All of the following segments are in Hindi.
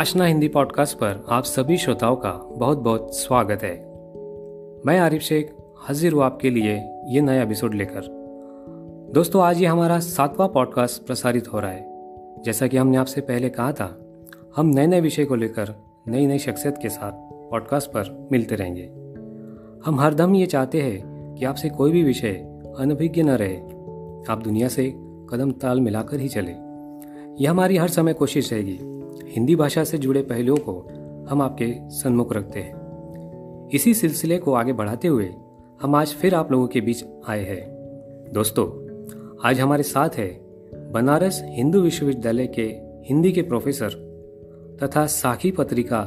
आशना हिंदी पॉडकास्ट पर आप सभी श्रोताओं का बहुत बहुत स्वागत है। मैं आरिफ शेख, हाजिर हूँ आपके लिए ये नया एपिसोड लेकर। दोस्तों, आज ये हमारा सातवां पॉडकास्ट प्रसारित हो रहा है। जैसा कि हमने आपसे पहले कहा था, हम नए नए विषय को लेकर नई नई शख्सियत के साथ पॉडकास्ट पर मिलते रहेंगे। हम हरदम ये चाहते हैं कि आपसे कोई भी विषय अनभिज्ञ न रहे। आप दुनिया से कदम ताल मिलाकर ही चले। यह हमारी हर समय कोशिश रहेगी हिंदी भाषा से जुड़े पहलुओं को हम आपके सन्मुख रखते हैं। इसी सिलसिले को आगे बढ़ाते हुए हम आज फिर आप लोगों के बीच आए हैं। दोस्तों, आज हमारे साथ है बनारस हिंदू विश्वविद्यालय के हिंदी के प्रोफेसर तथा साखी पत्रिका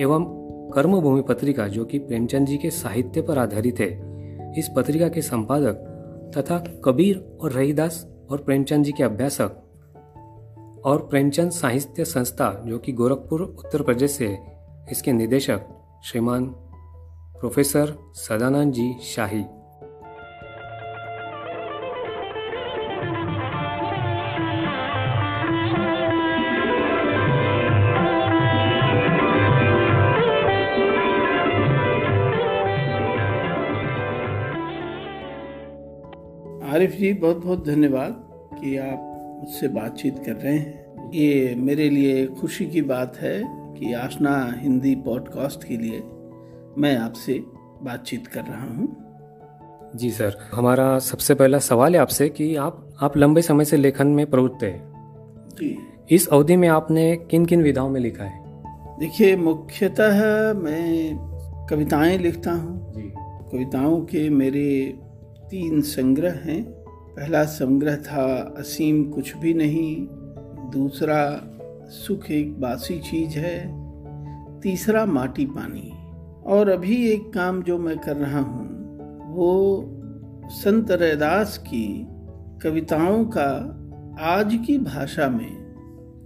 एवं कर्मभूमि पत्रिका जो कि प्रेमचंद जी के साहित्य पर आधारित है। इस पत्रिका के संपादक तथा कबीर और रहीदास और प्रेमचंद जी के अभ्यासक और प्रेमचंद साहित्य संस्था, जो कि गोरखपुर, उत्तर प्रदेश से इसके निदेशक श्रीमान प्रोफेसर सदानंद जी शाही। आरिफ जी बहुत बहुत धन्यवाद कि आप मुझसे बातचीत कर रहे हैं। ये मेरे लिए खुशी की बात है कि आशना हिंदी पॉडकास्ट के लिए मैं आपसे बातचीत कर रहा हूँ। जी सर हमारा सबसे पहला सवाल है आपसे कि आप आप लंबे समय से लेखन में प्रवृत्त है। जी। इस अवधि में आपने किन किन विधाओं में लिखा है? देखिए मुख्यतः मैं कविताएँ लिखता हूँ। जी। कविताओं के मेरे तीन संग्रह हैं। पहला संग्रह था, असीम कुछ भी नहीं। दूसरा, सुख एक बासी चीज़ है। तीसरा, माटी पानी। और अभी एक काम जो मैं कर रहा हूँ, वो संत रैदास की कविताओं का आज की भाषा में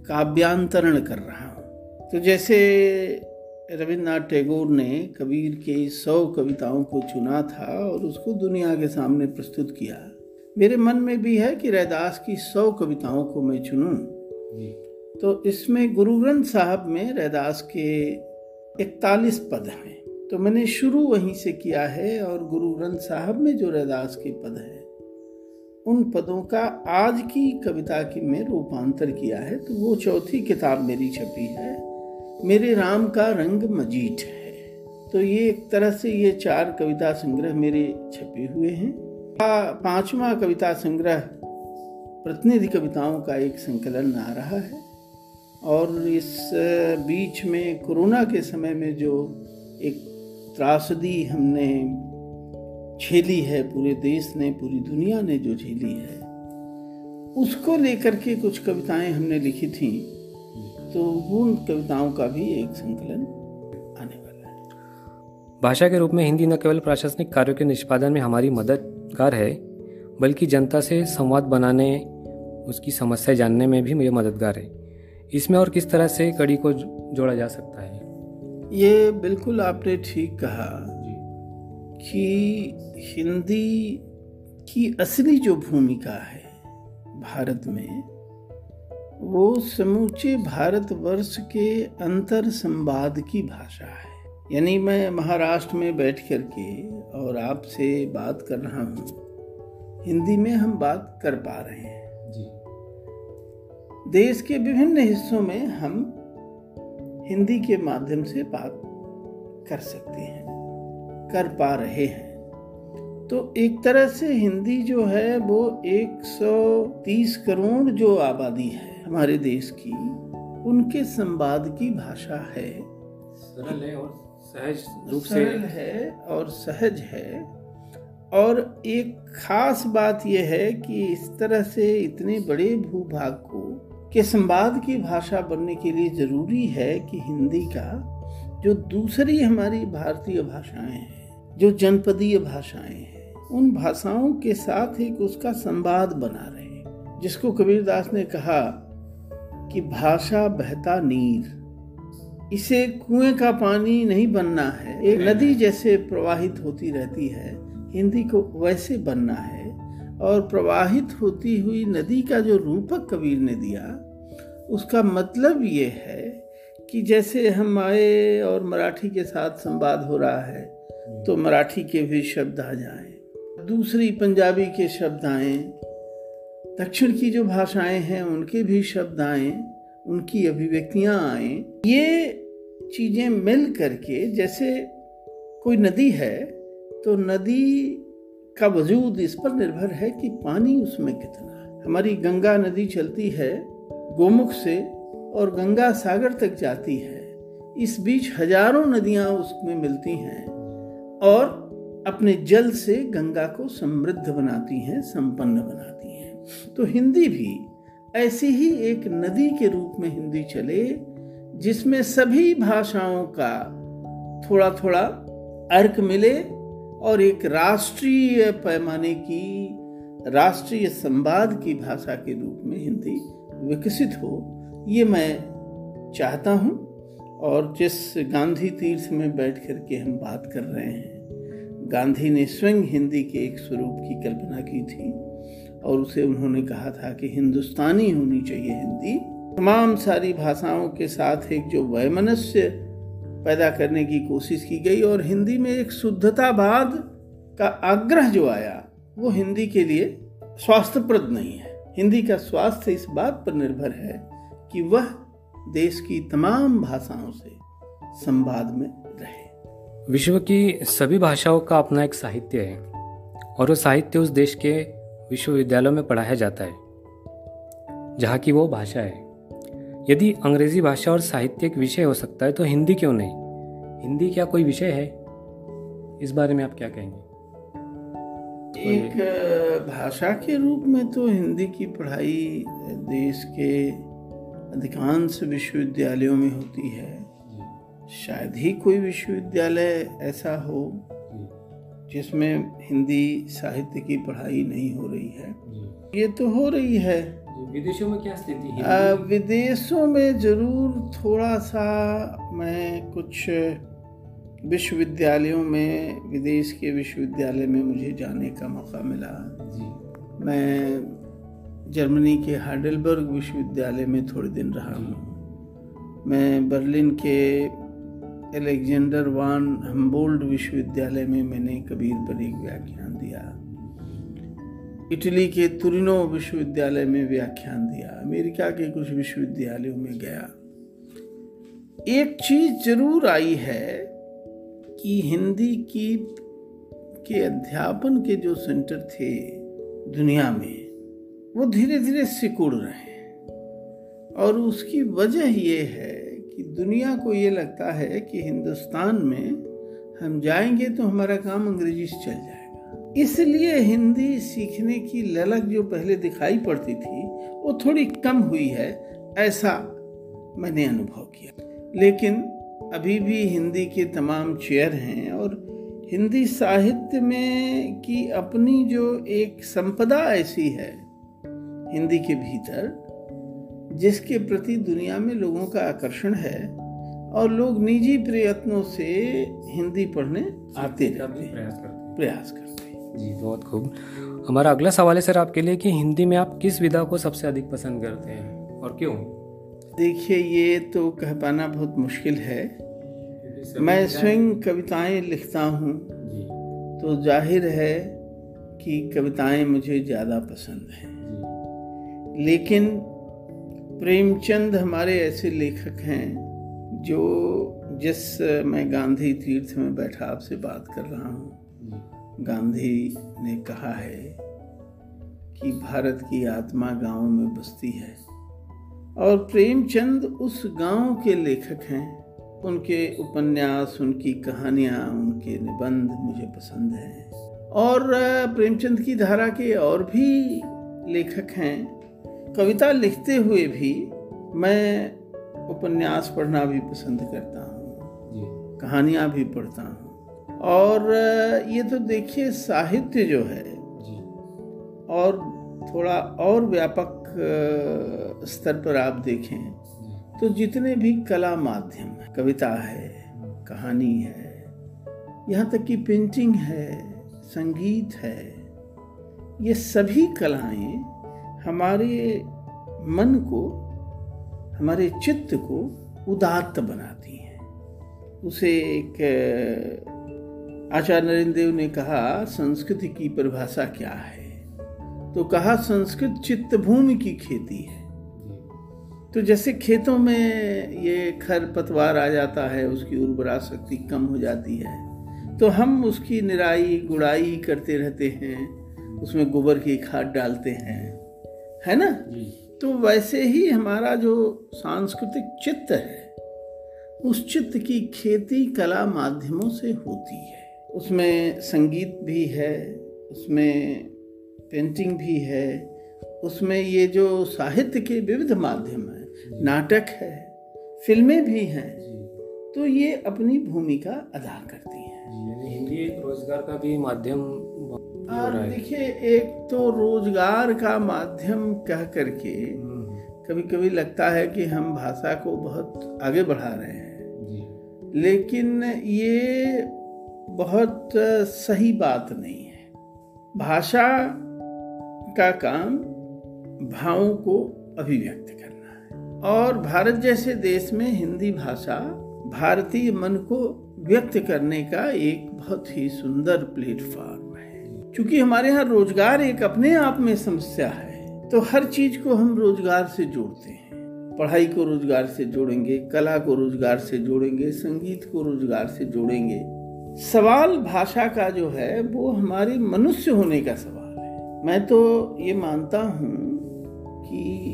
काव्यांतरण कर रहा हूँ। तो जैसे रविन्द्रनाथ टैगोर ने कबीर के सौ कविताओं को चुना था और उसको दुनिया के सामने प्रस्तुत किया मेरे मन में भी है कि रैदास की सौ कविताओं को मैं चुनूं। तो इसमें गुरु ग्रंथ साहब में रैदास के इकतालीस पद हैं। तो मैंने शुरू वहीं से किया है और गुरु ग्रंथ साहब में जो रैदास के पद हैं उन पदों का आज की कविता की में रूपांतर किया है। तो वो चौथी किताब मेरी छपी है मेरे राम का रंग मजीठ है। तो ये एक तरह से ये चार कविता संग्रह मेरे छपे हुए हैं। पांचवा कविता संग्रह प्रतिनिधि कविताओं का एक संकलन आ रहा है। और इस बीच में कोरोना के समय में जो एक त्रासदी हमने झेली है, पूरे देश ने, पूरी दुनिया ने जो झेली है, उसको लेकर के कुछ कविताएँ हमने लिखी थी तो उन कविताओं का भी एक संकलन आने वाला है। भाषा के रूप में हिंदी न केवल प्रशासनिक कार्यों के निष्पादन में हमारी मददगार है बल्कि जनता से संवाद बनाने उसकी समस्या जानने में भी मुझे मददगार है। इसमें और किस तरह से कड़ी को जोड़ा जा सकता है? ये बिल्कुल आपने ठीक कहा कि हिंदी की असली जो भूमिका है भारत में वो समूचे भारतवर्ष के अंतर संवाद की भाषा है। यानी मैं महाराष्ट्र में बैठ कर के और आपसे बात कर रहा हूँ। हिंदी में हम बात कर पा रहे हैं। जी। देश के विभिन्न हिस्सों में हम हिंदी के माध्यम से बात कर सकते हैं कर पा रहे हैं। तो एक तरह से हिंदी जो है वो 130 करोड़ जो आबादी है हमारे देश की उनके संवाद की भाषा है। सरल है और सहज रूप से है और सहज है। और एक खास बात यह है कि इस तरह से इतने बड़े भूभाग को के संवाद की भाषा बनने के लिए ज़रूरी है कि हिंदी का जो दूसरी हमारी भारतीय भाषाएँ हैं, जो जनपदीय भाषाएँ हैं, उन भाषाओं के साथ एक उसका संवाद बना रहे। जिसको कबीरदास ने कहा कि भाषा बहता नीर। इसे कुएँ का पानी नहीं बनना है। एक नदी जैसे प्रवाहित होती रहती है हिंदी को वैसे बनना है और प्रवाहित होती हुई नदी का जो रूपक कबीर ने दिया उसका मतलब ये है कि जैसे हम आए और मराठी के साथ संवाद हो रहा है तो मराठी के भी शब्द आ जाएँ। दूसरी पंजाबी के शब्द आए दक्षिण की जो भाषाएँ हैं उनके भी शब्द आए। उनकी अभिव्यक्तियाँ आए, ये चीज़ें मिल करके, जैसे कोई नदी है तो नदी का वजूद इस पर निर्भर है कि पानी उसमें कितना है। हमारी गंगा नदी चलती है गोमुख से और गंगा सागर तक जाती है। इस बीच हज़ारों नदियाँ उसमें मिलती हैं और अपने जल से गंगा को समृद्ध बनाती हैं, संपन्न बनाती हैं। तो हिंदी भी ऐसी ही एक नदी के रूप में हिंदी चले, जिसमें सभी भाषाओं का थोड़ा थोड़ा अर्क मिले और एक राष्ट्रीय पैमाने की, राष्ट्रीय संवाद की भाषा के रूप में हिंदी विकसित हो, ये मैं चाहता हूँ। और जिस गांधी तीर्थ में बैठ कर के हम बात कर रहे हैं, गांधी ने स्वयं हिंदी के एक स्वरूप की कल्पना की थी। और उसे उन्होंने कहा था कि हिंदुस्तानी होनी चाहिए हिंदी। तमाम सारी भाषाओं के साथ एक जो वैमनस्य पैदा करने की कोशिश की गई और हिंदी में एक शुद्धतावाद का आग्रह जो आया, वो हिंदी के लिए स्वास्थ्यप्रद नहीं है। हिंदी का स्वास्थ्य इस बात पर निर्भर है कि वह देश की तमाम भाषाओं से संवाद में रहे। विश्व की सभी भाषाओं का अपना एक साहित्य है और वो साहित्य उस देश के विश्वविद्यालयों में पढ़ाया जाता है जहाँ की वो भाषा है। यदि अंग्रेज़ी भाषा और साहित्य एक विषय हो सकता है तो हिंदी क्यों नहीं? हिंदी क्या कोई विषय है? इस बारे में आप क्या कहेंगे? एक भाषा के रूप में तो हिंदी की पढ़ाई देश के अधिकांश विश्वविद्यालयों में होती है। शायद ही कोई विश्वविद्यालय ऐसा हो जिसमें हिंदी साहित्य की पढ़ाई नहीं हो रही है। ये तो हो रही है। विदेशों में क्या स्थिति है? विदेशों में ज़रूर थोड़ा सा मैं कुछ विश्वविद्यालयों में विदेश के विश्वविद्यालय में मुझे जाने का मौका मिला। जी। मैं जर्मनी के हाइडलबर्ग विश्वविद्यालय में थोड़े दिन रहा हूँ। मैं बर्लिन के एलेक्जेंडर वान हम्बोल्ड विश्वविद्यालय में मैंने कबीर पर एक व्याख्यान दिया। इटली के तुरिनो विश्वविद्यालय में व्याख्यान दिया। अमेरिका के कुछ विश्वविद्यालयों में गया। एक चीज़ ज़रूर आई है कि हिंदी की के अध्यापन के जो सेंटर थे दुनिया में, वो धीरे धीरे सिकुड़ रहे हैं। और उसकी वजह ये है कि दुनिया को ये लगता है कि हिंदुस्तान में हम जाएँगे तो हमारा काम अंग्रेज़ी से चल जाएगा। इसलिए हिंदी सीखने की ललक जो पहले दिखाई पड़ती थी, वो थोड़ी कम हुई है, ऐसा मैंने अनुभव किया। लेकिन अभी भी हिंदी के तमाम चेयर हैं और हिंदी साहित्य में की अपनी जो एक संपदा ऐसी है, हिंदी के भीतर जिसके प्रति दुनिया में लोगों का आकर्षण है और लोग निजी प्रयत्नों से हिंदी पढ़ने आते रहते हैं। प्रयास करते हैं। जी बहुत खूब। हमारा अगला सवाल है सर आपके लिए कि हिंदी में आप किस विधा को सबसे अधिक पसंद करते हैं और क्यों? देखिए ये तो कह पाना बहुत मुश्किल है। मैं स्वयं कविताएँ लिखता हूँ। तो ज़ाहिर है कि कविताएँ मुझे ज़्यादा पसंद हैं। लेकिन प्रेमचंद हमारे ऐसे लेखक हैं जो जिस मैं गांधी तीर्थ में बैठा आपसे बात कर रहा हूँ, गांधी ने कहा है कि भारत की आत्मा गाँव में बसती है और प्रेमचंद उस गाँव के लेखक हैं। उनके उपन्यास, उनकी कहानियाँ, उनके निबंध मुझे पसंद हैं। और प्रेमचंद की धारा के और भी लेखक हैं। कविता लिखते हुए भी मैं उपन्यास पढ़ना भी पसंद करता हूँ। कहानियाँ भी पढ़ता हूँ। और ये तो देखिए साहित्य जो है और थोड़ा और व्यापक स्तर पर आप देखें तो जितने भी कला माध्यम है कविता है कहानी है यहाँ तक कि पेंटिंग है संगीत है ये सभी कलाएँ हमारे मन को, हमारे चित्त को उदात्त बनाती हैं। उसे एक आचार्य नरेंद्र देव ने कहा, संस्कृत की परिभाषा क्या है? तो कहा, संस्कृत चित्त भूमि की खेती है। तो जैसे खेतों में ये खर पतवार आ जाता है, उसकी उर्वरा शक्ति कम हो जाती है तो हम उसकी निराई, गुड़ाई करते रहते हैं, उसमें गोबर की खाद डालते हैं। है ना? तो वैसे ही हमारा जो सांस्कृतिक चित्त है उस चित्त की खेती कला माध्यमों से होती है। उसमें संगीत भी है उसमें पेंटिंग भी है उसमें ये जो साहित्य के विविध माध्यम हैं नाटक है फ़िल्में भी हैं तो ये अपनी भूमिका अदा करती हैं। हिंदी एक रोज़गार का भी माध्यम देखिए एक तो रोज़गार का माध्यम कह करके कभी कभी लगता है कि हम भाषा को बहुत आगे बढ़ा रहे हैं। लेकिन ये बहुत सही बात नहीं है। भाषा का काम भावों को अभिव्यक्त करना है। और भारत जैसे देश में हिंदी भाषा भारतीय मन को व्यक्त करने का एक बहुत ही सुंदर प्लेटफॉर्म क्योंकि हमारे यहाँ रोज़गार एक अपने आप में समस्या है। तो हर चीज़ को हम रोज़गार से जोड़ते हैं। पढ़ाई को रोज़गार से जोड़ेंगे, कला को रोज़गार से जोड़ेंगे, संगीत को रोज़गार से जोड़ेंगे। सवाल भाषा का जो है, वो हमारे मनुष्य होने का सवाल है। मैं तो ये मानता हूँ कि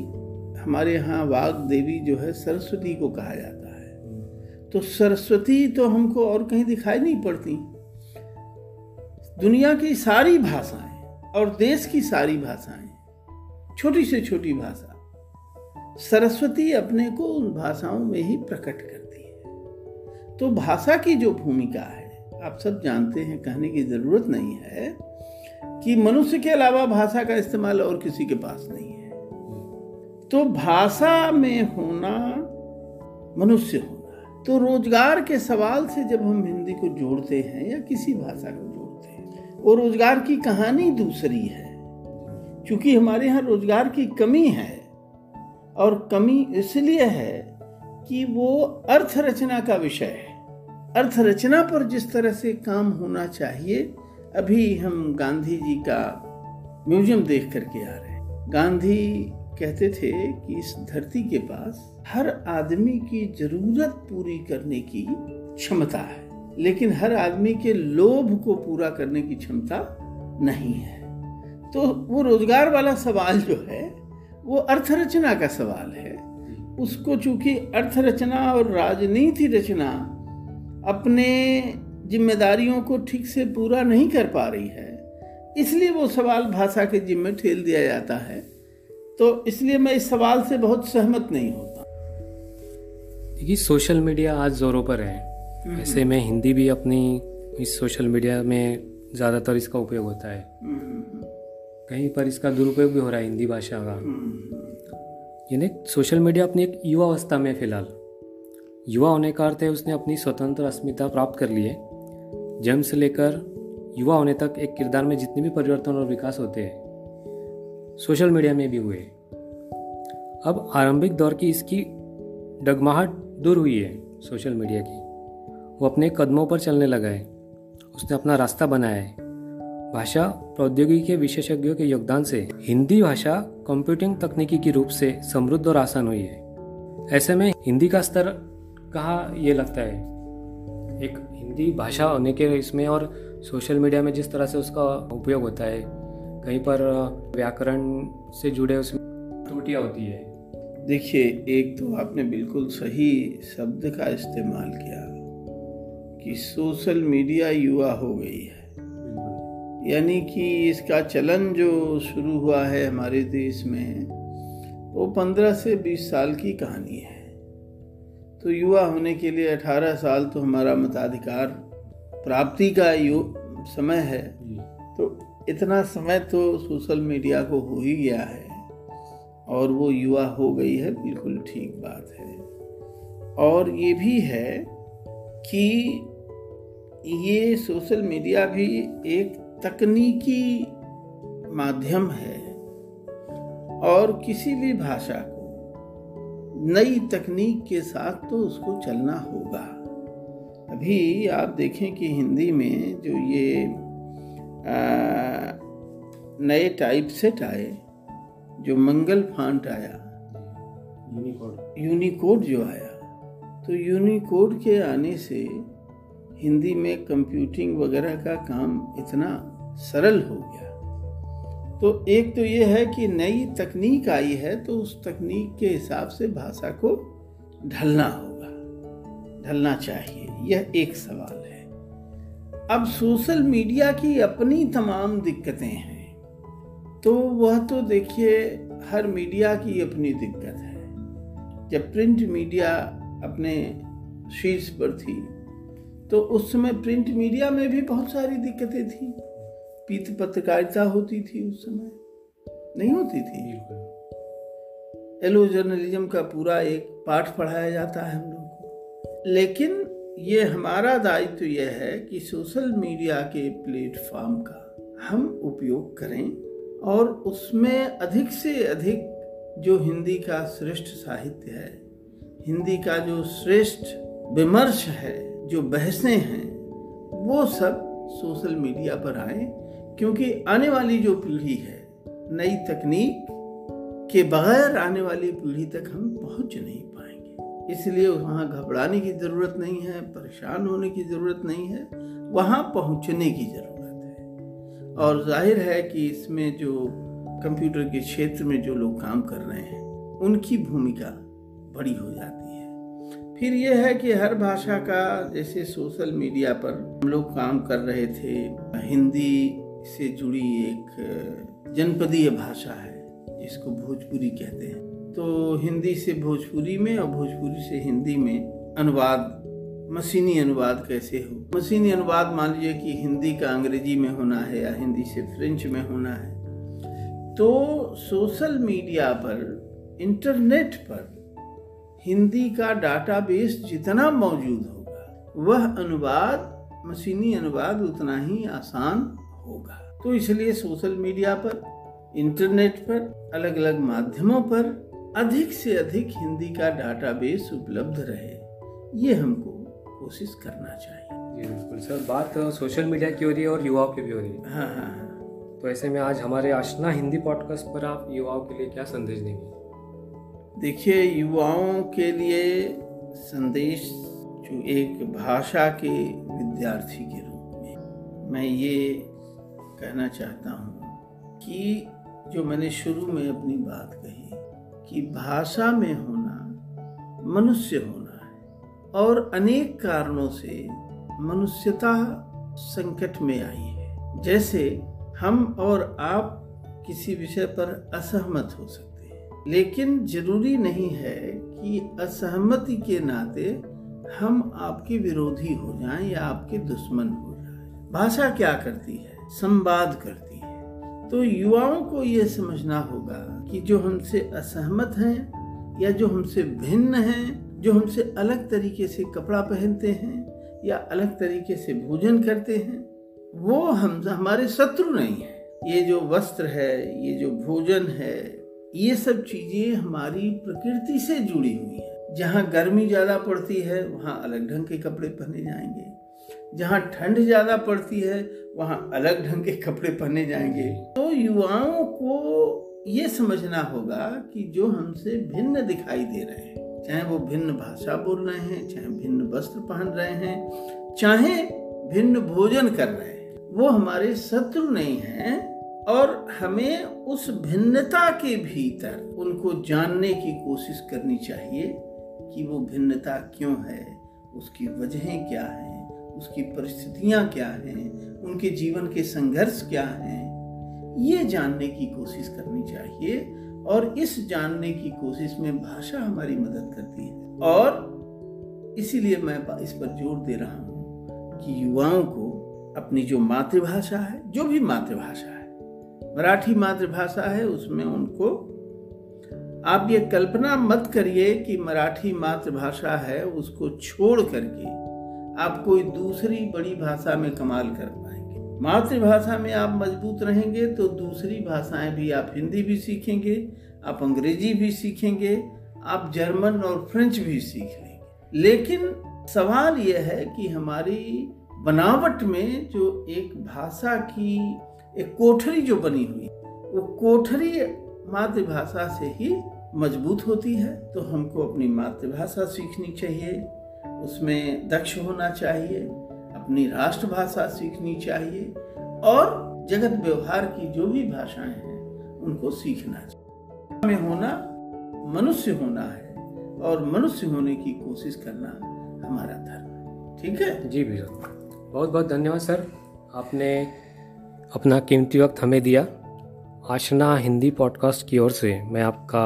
हमारे यहाँ वाग देवी जो है, सरस्वती को कहा जाता है। तो सरस्वती तो हमको और कहीं दिखाई नहीं पड़ती। दुनिया की सारी भाषाएँ और देश की सारी भाषाएँ, छोटी से छोटी भाषा, सरस्वती अपने को उन भाषाओं में ही प्रकट करती है। तो भाषा की जो भूमिका है, आप सब जानते हैं, कहने की ज़रूरत नहीं है कि मनुष्य के अलावा भाषा का इस्तेमाल और किसी के पास नहीं है। तो भाषा में होना, मनुष्य होना तो रोज़गार के सवाल से जब हम हिंदी को जोड़ते हैं या किसी भाषा को वो रोज़गार की कहानी दूसरी है। क्योंकि हमारे यहाँ रोज़गार की कमी है और कमी इसलिए है कि वो अर्थ रचना का विषय है। अर्थ रचना पर जिस तरह से काम होना चाहिए, अभी हम गांधी जी का म्यूज़ियम देख करके आ रहे हैं। गांधी कहते थे कि इस धरती के पास हर आदमी की ज़रूरत पूरी करने की क्षमता है। लेकिन हर आदमी के लोभ को पूरा करने की क्षमता नहीं है। तो वो रोज़गार वाला सवाल जो है, वो अर्थरचना का सवाल है। उसको चूँकि अर्थरचना और राजनीति रचना अपने जिम्मेदारियों को ठीक से पूरा नहीं कर पा रही है, इसलिए वो सवाल भाषा के जिम्मे ठेल दिया जाता है। तो इसलिए मैं इस सवाल से बहुत सहमत नहीं होता। देखिए, सोशल मीडिया आज जोरों पर है। ऐसे में हिंदी भी अपनी इस सोशल मीडिया में ज़्यादातर इसका उपयोग होता है। कहीं पर इसका दुरुपयोग भी हो रहा है हिंदी भाषा का। यानी सोशल मीडिया अपनी एक युवा अवस्था में फ़िलहाल। युवा होने का अर्थ है उसने अपनी स्वतंत्र अस्मिता प्राप्त कर ली है। जन्म से लेकर युवा होने तक एक किरदार में जितने भी परिवर्तन और विकास होते हैं सोशल मीडिया में भी हुए। अब आरंभिक दौर की इसकी डगमाहट दूर हुई है सोशल मीडिया की। वो अपने कदमों पर चलने लगा है। उसने अपना रास्ता बनाया है। भाषा प्रौद्योगिकी के विशेषज्ञों के योगदान से हिंदी भाषा कंप्यूटिंग तकनीकी के रूप से समृद्ध और आसान हुई है। ऐसे में हिंदी का स्तर कहाँ ये लगता है? एक हिंदी भाषा होने के इसमें और सोशल मीडिया में जिस तरह से उसका उपयोग होता है, कहीं पर व्याकरण से जुड़े उसमें त्रुटियाँ होती है। देखिए, एक तो आपने बिल्कुल सही शब्द का इस्तेमाल किया। कि सोशल मीडिया युवा हो गई है। यानी कि इसका चलन जो शुरू हुआ है हमारे देश में, वो पंद्रह से बीस साल की कहानी है। तो युवा होने के लिए अठारह साल तो हमारा मताधिकार प्राप्ति का यु, समय है। तो इतना समय तो सोशल मीडिया को हो ही गया है और वो युवा हो गई है, बिल्कुल ठीक बात है। और ये भी है कि ये सोशल मीडिया भी एक तकनीकी माध्यम है और किसी भी भाषा को नई तकनीक के साथ तो उसको चलना होगा। अभी आप देखें कि हिंदी में जो ये आ, नए टाइप सेट आए जो मंगल फांट आया यूनिकोड। यूनिकोड जो आया तो यूनिकोड के आने से हिंदी में कंप्यूटिंग वगैरह का काम इतना सरल हो गया। तो एक तो ये है कि नई तकनीक आई है तो उस तकनीक के हिसाब से भाषा को ढलना होगा, ढलना चाहिए। यह एक सवाल है। अब सोशल मीडिया की अपनी तमाम दिक्कतें हैं तो वह तो देखिए, हर मीडिया की अपनी दिक्कत है। जब प्रिंट मीडिया अपने शीर्ष पर थी तो उस समय प्रिंट मीडिया में भी बहुत सारी दिक्कतें थी। पीत पत्रकारिता होती थी उस समय। नहीं होती थी? एलो जर्नलिज्म का पूरा एक पाठ पढ़ाया जाता है हम लोग को। लेकिन ये हमारा दायित्व तो यह है कि सोशल मीडिया के प्लेटफॉर्म का हम उपयोग करें और उसमें अधिक से अधिक जो हिंदी का श्रेष्ठ साहित्य है हिंदी का जो श्रेष्ठ विमर्श है जो बहसें हैं, वो सब सोशल मीडिया पर आए, क्योंकि आने वाली जो पीढ़ी है, नई तकनीक के बगैर आने वाली पीढ़ी तक हम पहुँच नहीं पाएँगे। इसलिए वहाँ घबराने की ज़रूरत नहीं है, परेशान होने की ज़रूरत नहीं है, वहाँ पहुँचने की ज़रूरत है। और ज़ाहिर है कि इसमें जो कंप्यूटर के क्षेत्र में जो लोग काम कर रहे हैं, उनकी भूमिका बड़ी हो जाती है फिर यह है कि हर भाषा का, जैसे सोशल मीडिया पर हम लोग काम कर रहे थे, हिंदी से जुड़ी एक जनपदीय भाषा है, जिसको भोजपुरी कहते हैं। तो हिंदी से भोजपुरी में और भोजपुरी से हिंदी में अनुवाद, मशीनी अनुवाद कैसे हो? मशीनी अनुवाद मान लीजिए कि हिंदी का अंग्रेज़ी में होना है या हिंदी से फ्रेंच में होना है। तो सोशल मीडिया पर, इंटरनेट पर हिंदी का डाटाबेस जितना मौजूद होगा वह अनुवाद मशीनी अनुवाद उतना ही आसान होगा। तो इसलिए सोशल मीडिया पर इंटरनेट पर अलग अलग माध्यमों पर अधिक से अधिक हिंदी का डाटाबेस उपलब्ध रहे। ये हमको कोशिश करना चाहिए। जी बिल्कुल सर। बात सोशल मीडिया की हो रही है और युवाओं की भी हो रही है। हाँ हाँ हाँ। तो ऐसे में आज हमारे आशना हिंदी पॉडकास्ट पर आप युवाओं के लिए क्या संदेश देंगे? देखिए, युवाओं के लिए संदेश जो एक भाषा के विद्यार्थी के रूप में। मैं ये कहना चाहता हूँ कि जो मैंने शुरू में अपनी बात कही कि भाषा में होना मनुष्य होना है और अनेक कारणों से मनुष्यता संकट में आई है। जैसे हम और आप किसी विषय पर असहमत हो सकते लेकिन ज़रूरी नहीं है कि असहमति के नाते हम आपके विरोधी हो जाएँ या आपके दुश्मन हो जाएँ। भाषा क्या करती है? संवाद करती है। तो युवाओं को यह समझना होगा कि जो हमसे असहमत हैं या जो हमसे भिन्न हैं, जो हमसे अलग तरीके से कपड़ा पहनते हैं या अलग तरीके से भोजन करते हैं, वो हम, हमारे शत्रु नहीं है। ये जो वस्त्र है, ये जो भोजन है ये सब चीज़ें हमारी प्रकृति से जुड़ी हुई है। जहाँ गर्मी ज़्यादा पड़ती है, वहाँ अलग ढंग के कपड़े पहने जाएँगे। जहाँ ठंड ज़्यादा पड़ती है, वहाँ अलग ढंग के कपड़े पहने जाएँगे। तो युवाओं को ये समझना होगा कि जो हमसे भिन्न दिखाई दे रहे हैं, चाहे वो भिन्न भाषा बोल रहे हैं, चाहे भिन्न वस्त्र पहन रहे हैं, चाहे भिन्न भोजन कर रहे हैं, वो हमारे शत्रु नहीं हैं। और हमें उस भिन्नता के भीतर उनको जानने की कोशिश करनी चाहिए कि वो भिन्नता क्यों है, उसकी वजहें क्या हैं, उसकी परिस्थितियाँ क्या हैं, उनके जीवन के संघर्ष क्या हैं, ये जानने की कोशिश करनी चाहिए और इस जानने की कोशिश में भाषा हमारी मदद करती है। और इसीलिए मैं इस पर ज़ोर दे रहा हूँ कि युवाओं को अपनी जो मातृभाषा है, जो भी मातृभाषा है मराठी मातृभाषा है, उसमें उनको आप ये कल्पना मत करिए कि मराठी मातृभाषा है, उसको छोड़ करके आप कोई दूसरी बड़ी भाषा में कमाल कर पाएँगे। मातृभाषा में आप मज़बूत रहेंगे तो दूसरी भाषाएँ भी आप हिंदी भी सीखेंगे, आप अंग्रेज़ी भी सीखेंगे, आप जर्मन और फ्रेंच भी सीख लेंगे। लेकिन सवाल यह है कि हमारी बनावट में जो एक भाषा की एक कोठरी जो बनी हुई वो कोठरी मातृभाषा से ही मज़बूत होती है तो हमको अपनी मातृभाषा सीखनी चाहिए, उसमें दक्ष होना चाहिए, अपनी राष्ट्रभाषा सीखनी चाहिए, और जगत व्यवहार की जो भी भाषाएँ हैं, उनको सीखना चाहिए। में होना, मनुष्य होना है, और मनुष्य होने की कोशिश करना हमारा धर्म ठीक है? जी भैया बहुत बहुत धन्यवाद, सर। आपने अपना कीमती वक्त हमें दिया। आशना हिंदी पॉडकास्ट की ओर से मैं आपका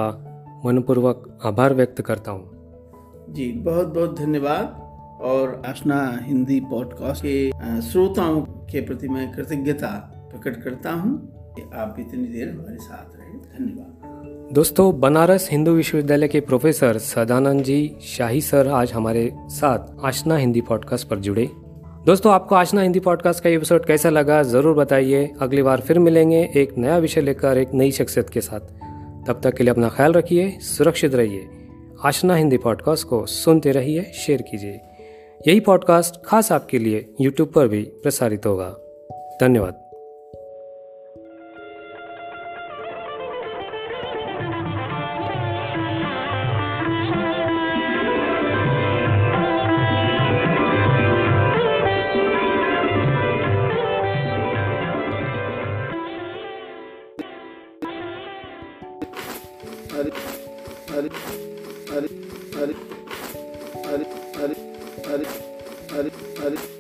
मनपूर्वक आभार व्यक्त करता हूँ। जी बहुत बहुत धन्यवाद। और आशना हिंदी पॉडकास्ट के श्रोताओं के प्रति मैं कृतज्ञता प्रकट करता हूँ आप इतनी देर हमारे साथ रहे। धन्यवाद। दोस्तों बनारस हिंदू विश्वविद्यालय के प्रोफेसर सदानंद जी शाही सर आज हमारे साथ आशना हिंदी पॉडकास्ट पर जुड़े। दोस्तों, आपको आशना हिंदी पॉडकास्ट का एपिसोड कैसा लगा, ज़रूर बताइए। अगली बार फिर मिलेंगे एक नया विषय लेकर, एक नई शख्सियत के साथ। तब तक के लिए अपना ख्याल रखिए, सुरक्षित रहिए। आशना हिंदी पॉडकास्ट को सुनते रहिए शेयर कीजिए। यही पॉडकास्ट खास आपके लिए यूट्यूब पर भी प्रसारित होगा। धन्यवाद। allez, allez, allez, allez, allez, allez, allez, allez.